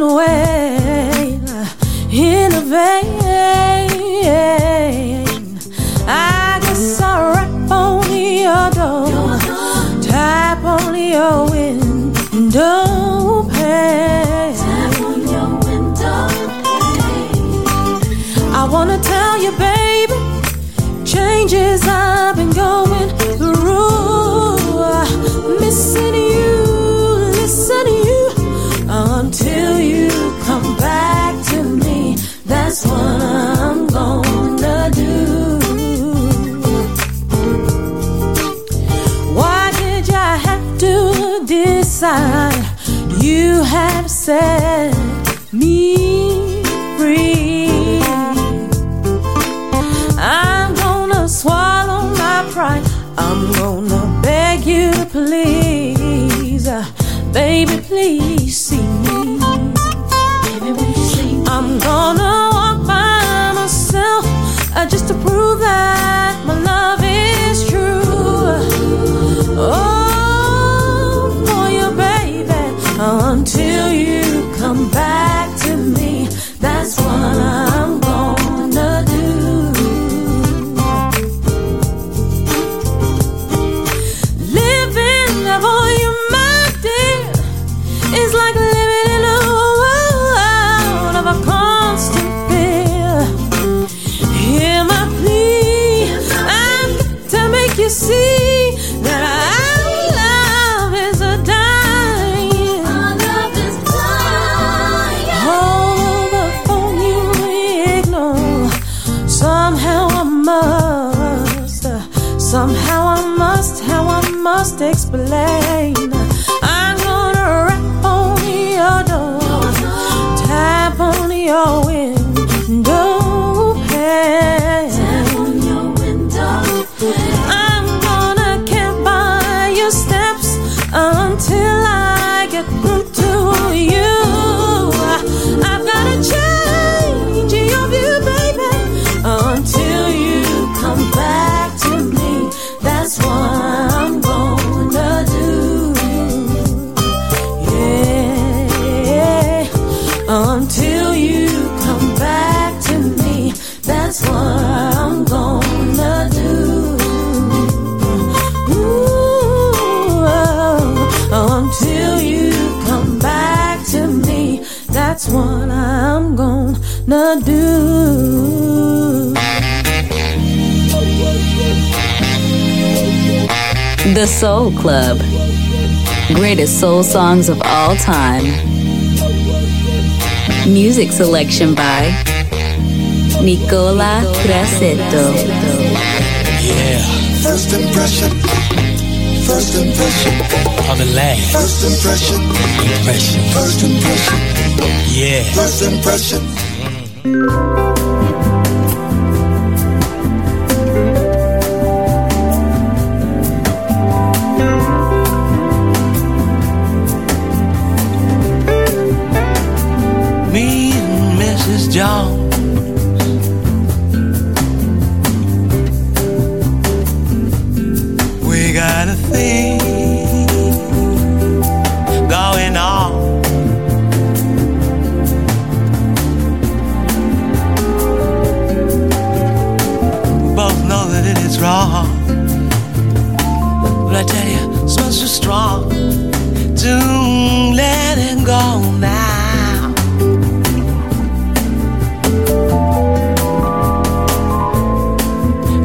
In a way in a vein. I guess I'll rap on your door, tap on your window pane. I wanna tell you, baby, changes I've been going through. Missing you, listening till you come back to me. That's what I'm gonna do. Why did I have to decide? You have said. Oh. Must explain. I'm gonna rap on your door, tap on your window The Soul Club. Greatest soul songs of all time. Music selection by Nicola Grassetto. Yeah, First impression. First impression. on the last First impression. impression. First impression. Yeah, First impression. It is wrong. But I tell you, smells so strong. Don't let it go now.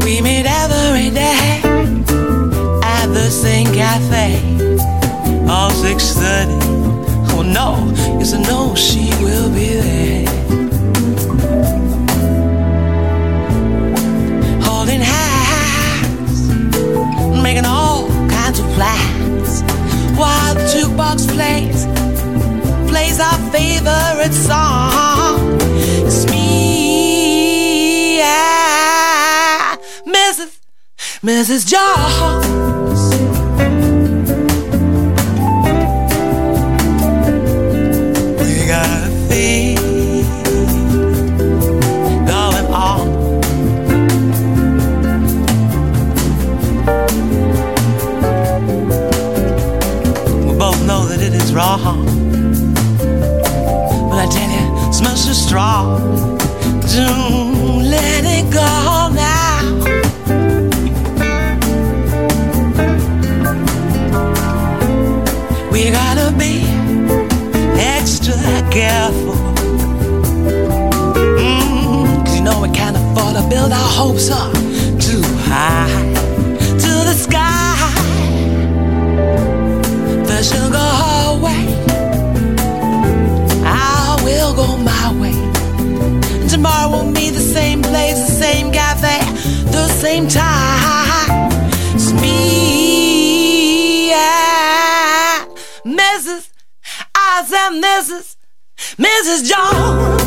We meet every day at the same cafe. All six thirty. Oh no, yes I know she will be there. Plays, plays our favorite song. It's me, ah, Mrs. Mrs. Jones. We got a thing wrong. But I tell you, smells so strong. Don't let it go now. We gotta be extra careful. Mm, 'cause you know we can't afford to build our hopes up too high same time. It's me, yeah, Mrs. I said Mrs. Mrs. Jones,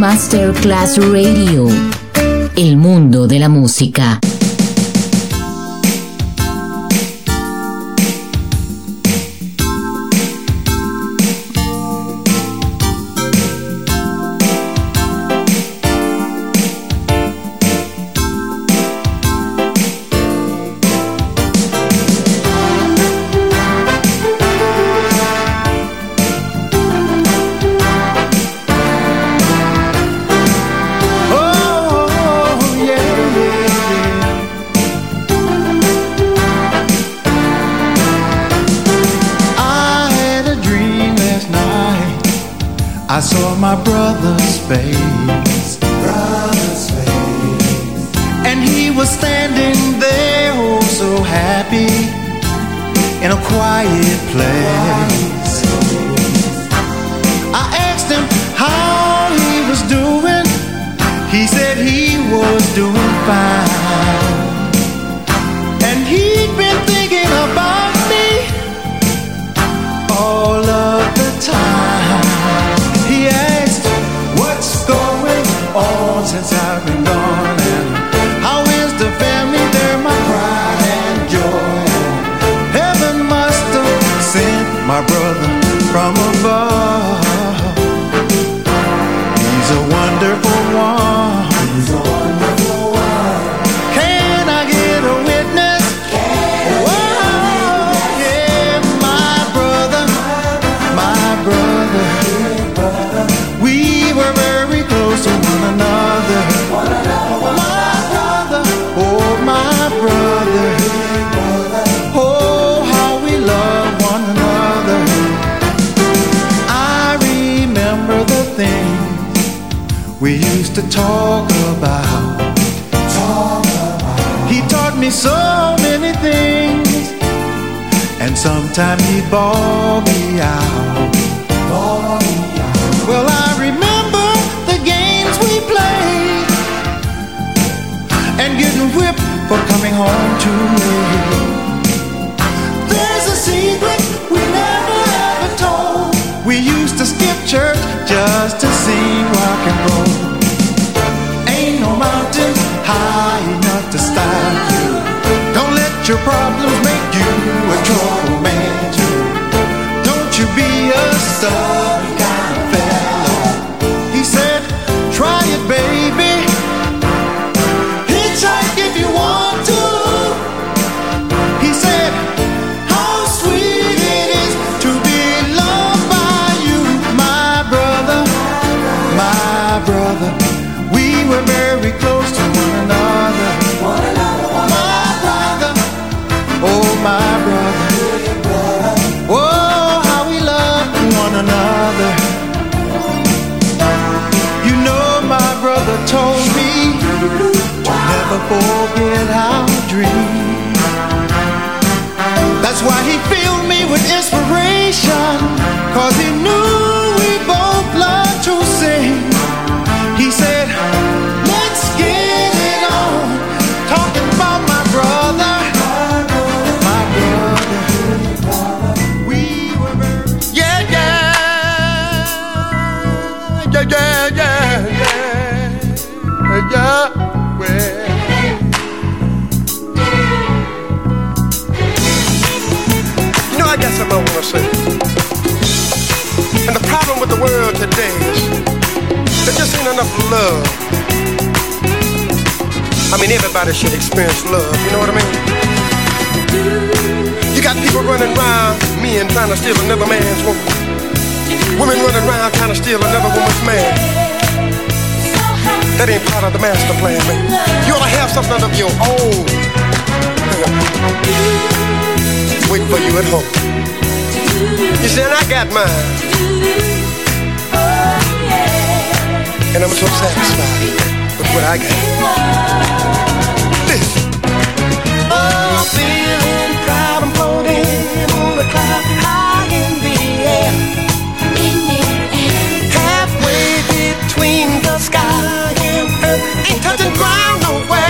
Masterclass Radio. El mundo de la música. From and sometimes he'd bawl me out. Well, I remember the games we played, and getting whipped for coming home too late. There's a secret we never ever told. We used to skip church just to sing rock and roll. Ain't no mountain high enough to stop you. Don't let your problems make You be a stubborn forget our dream. That's why he filled me with inspiration. There just ain't enough love. I mean, everybody should experience love, you know what I mean? You got people running around, men trying to steal another man's woman. Women running around trying to steal another woman's man. That ain't part of the master plan, man. You ought to have something of your own. Wait for you at home. You said I got mine. And I'm so satisfied with what I got. Oh, feeling proud floating on the cloud high in the air. Halfway between the sky and earth, ain't touching ground nowhere.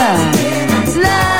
love. love.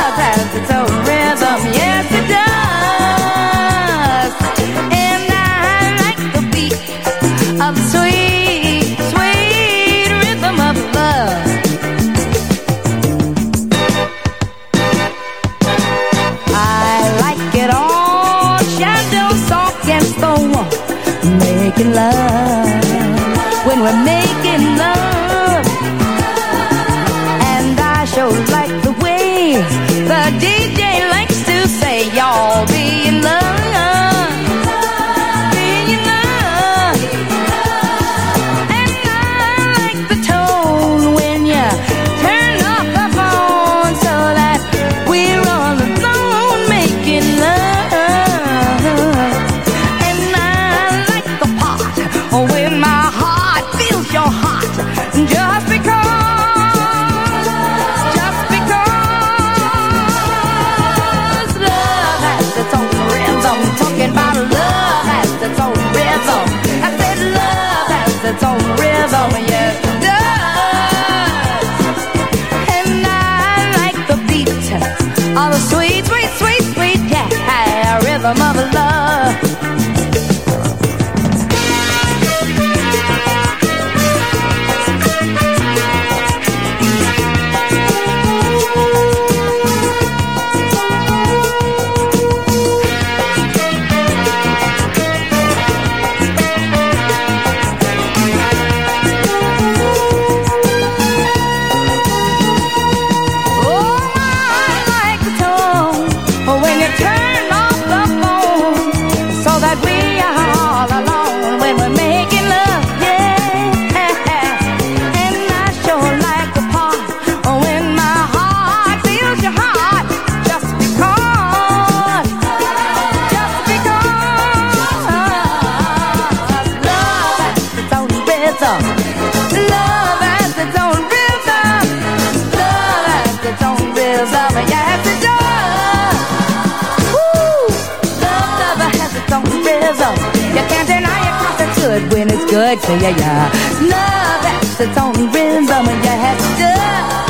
yeah, yeah. Love, that's its only rhythm, and you have to.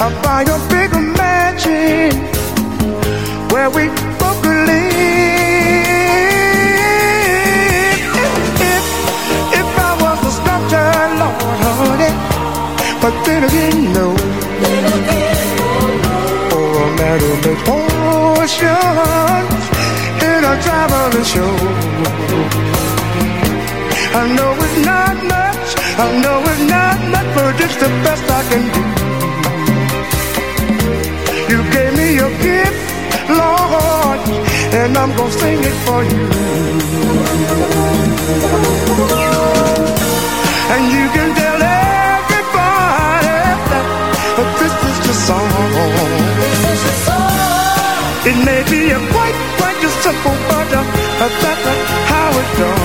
I'd buy a bigger mansion where we both could live. If, if, I was a sculptor, Lord, honey, but then again, no. Or a man who makes in a traveling show. I know it's not much, I know it's not much, but it's the best I can do. You gave me your gift, Lord, and I'm gonna sing it for you. And you can tell everybody that but this is the song. It may be a quite, quite a simple, but uh, that's how it's done.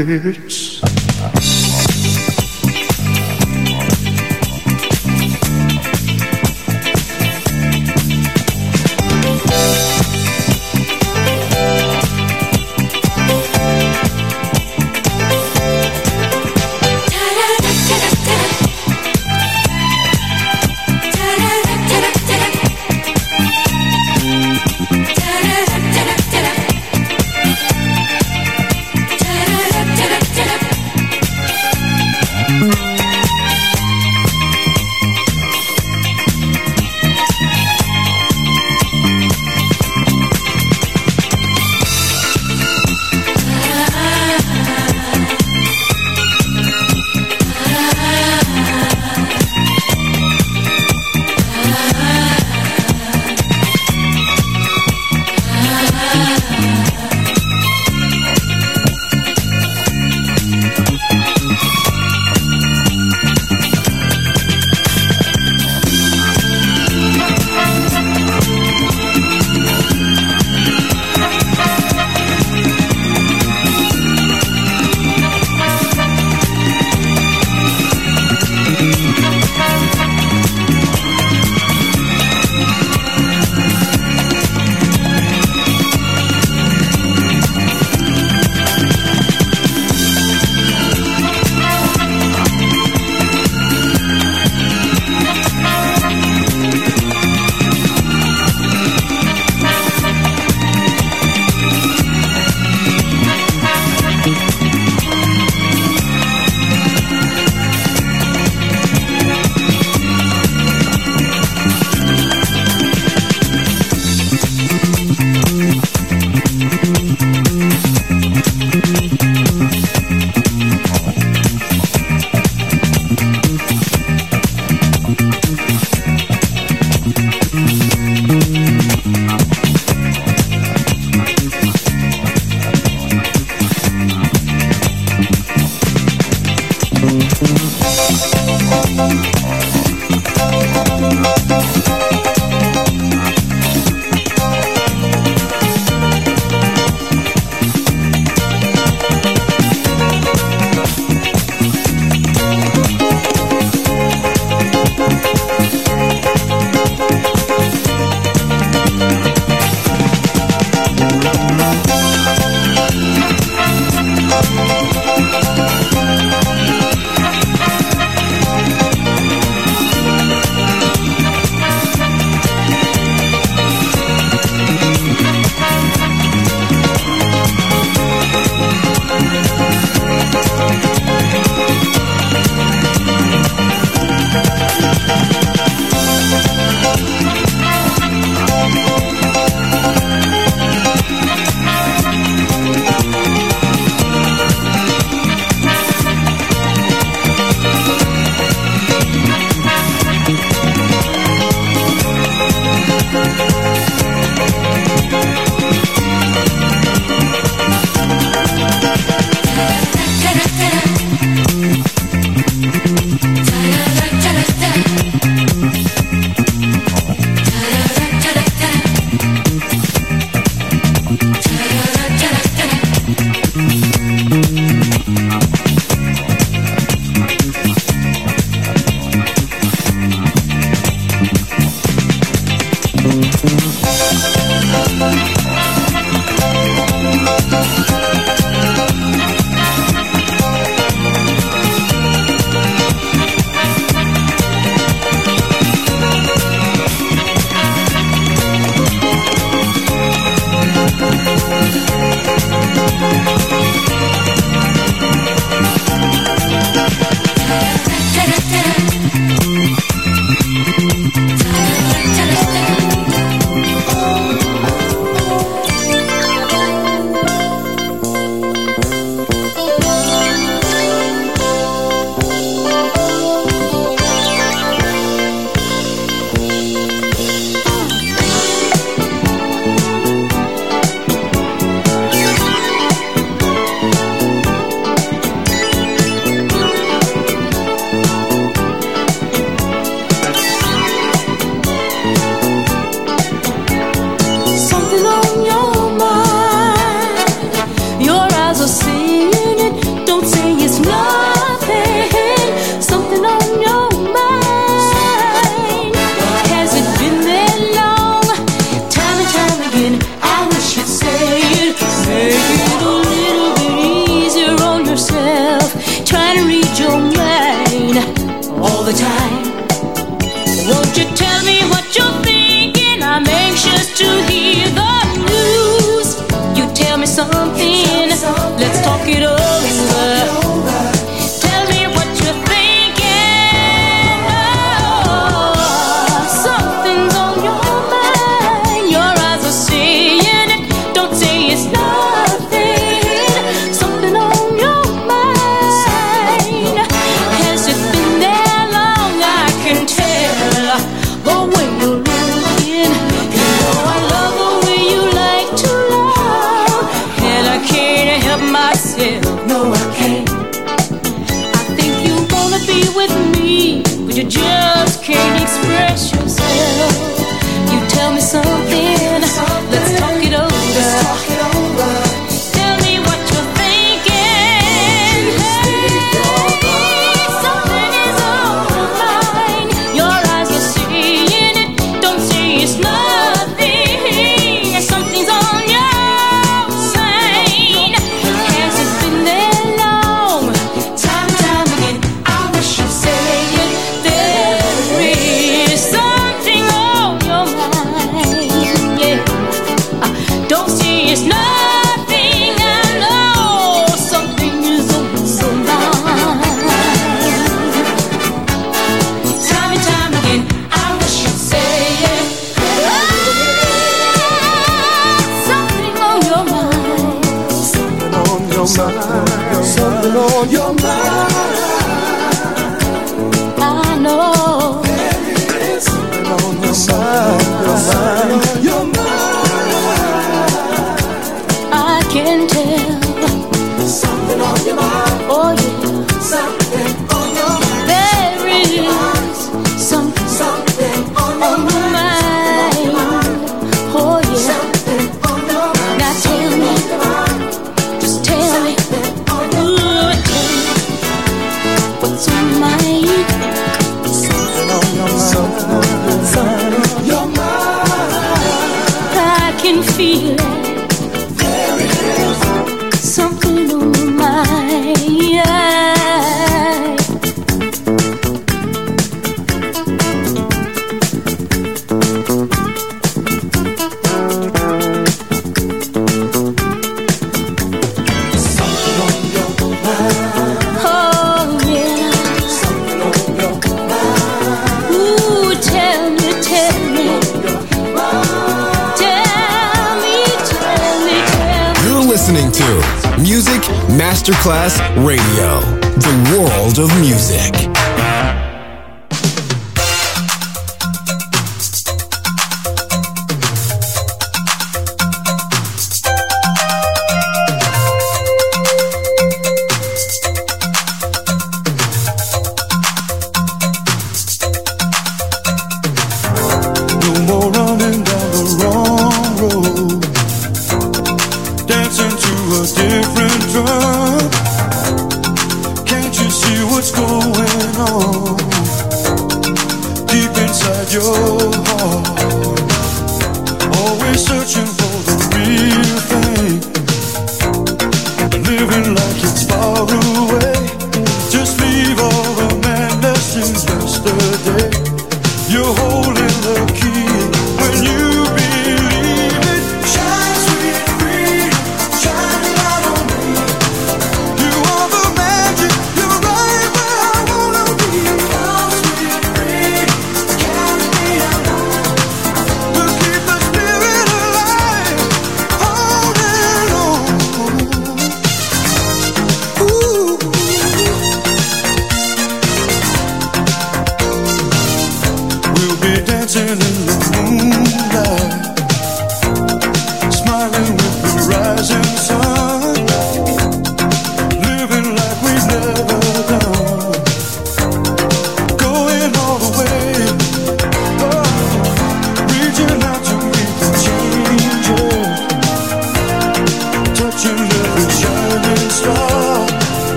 Spirit.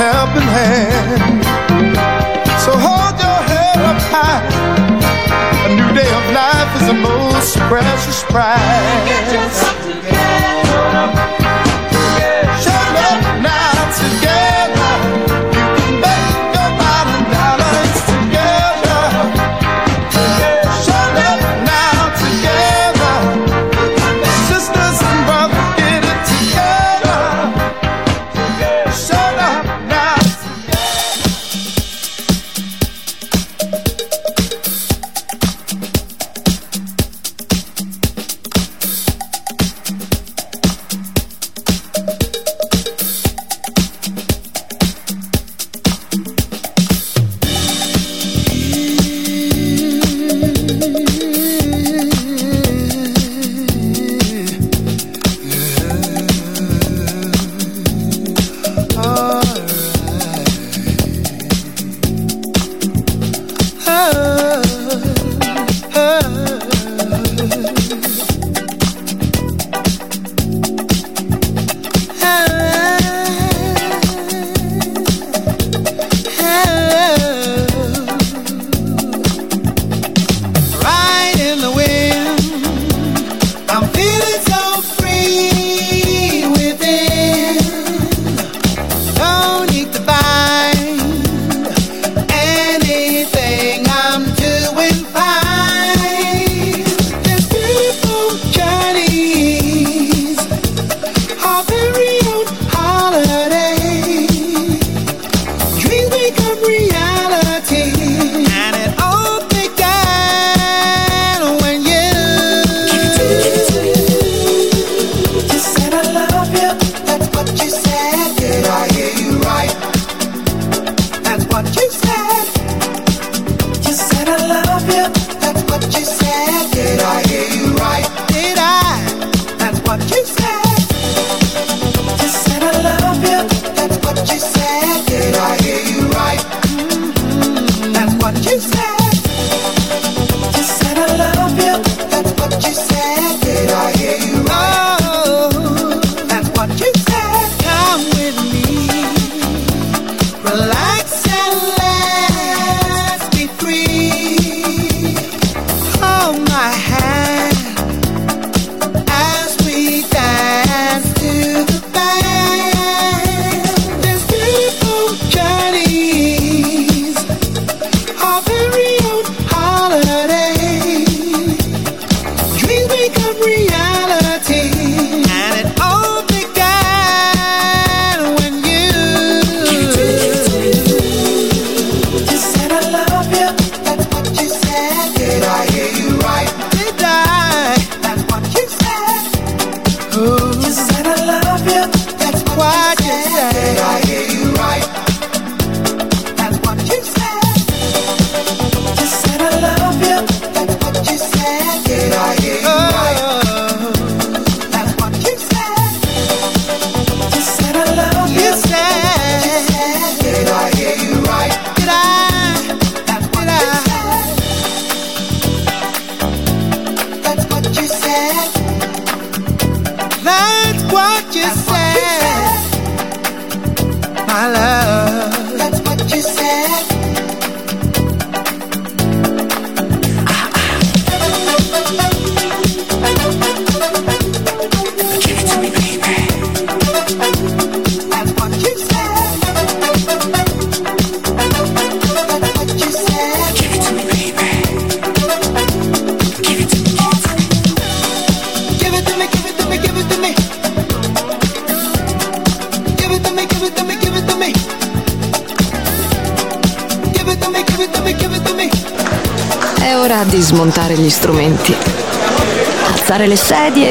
helping hand. So hold your head up high. A new day of life is the most precious prize.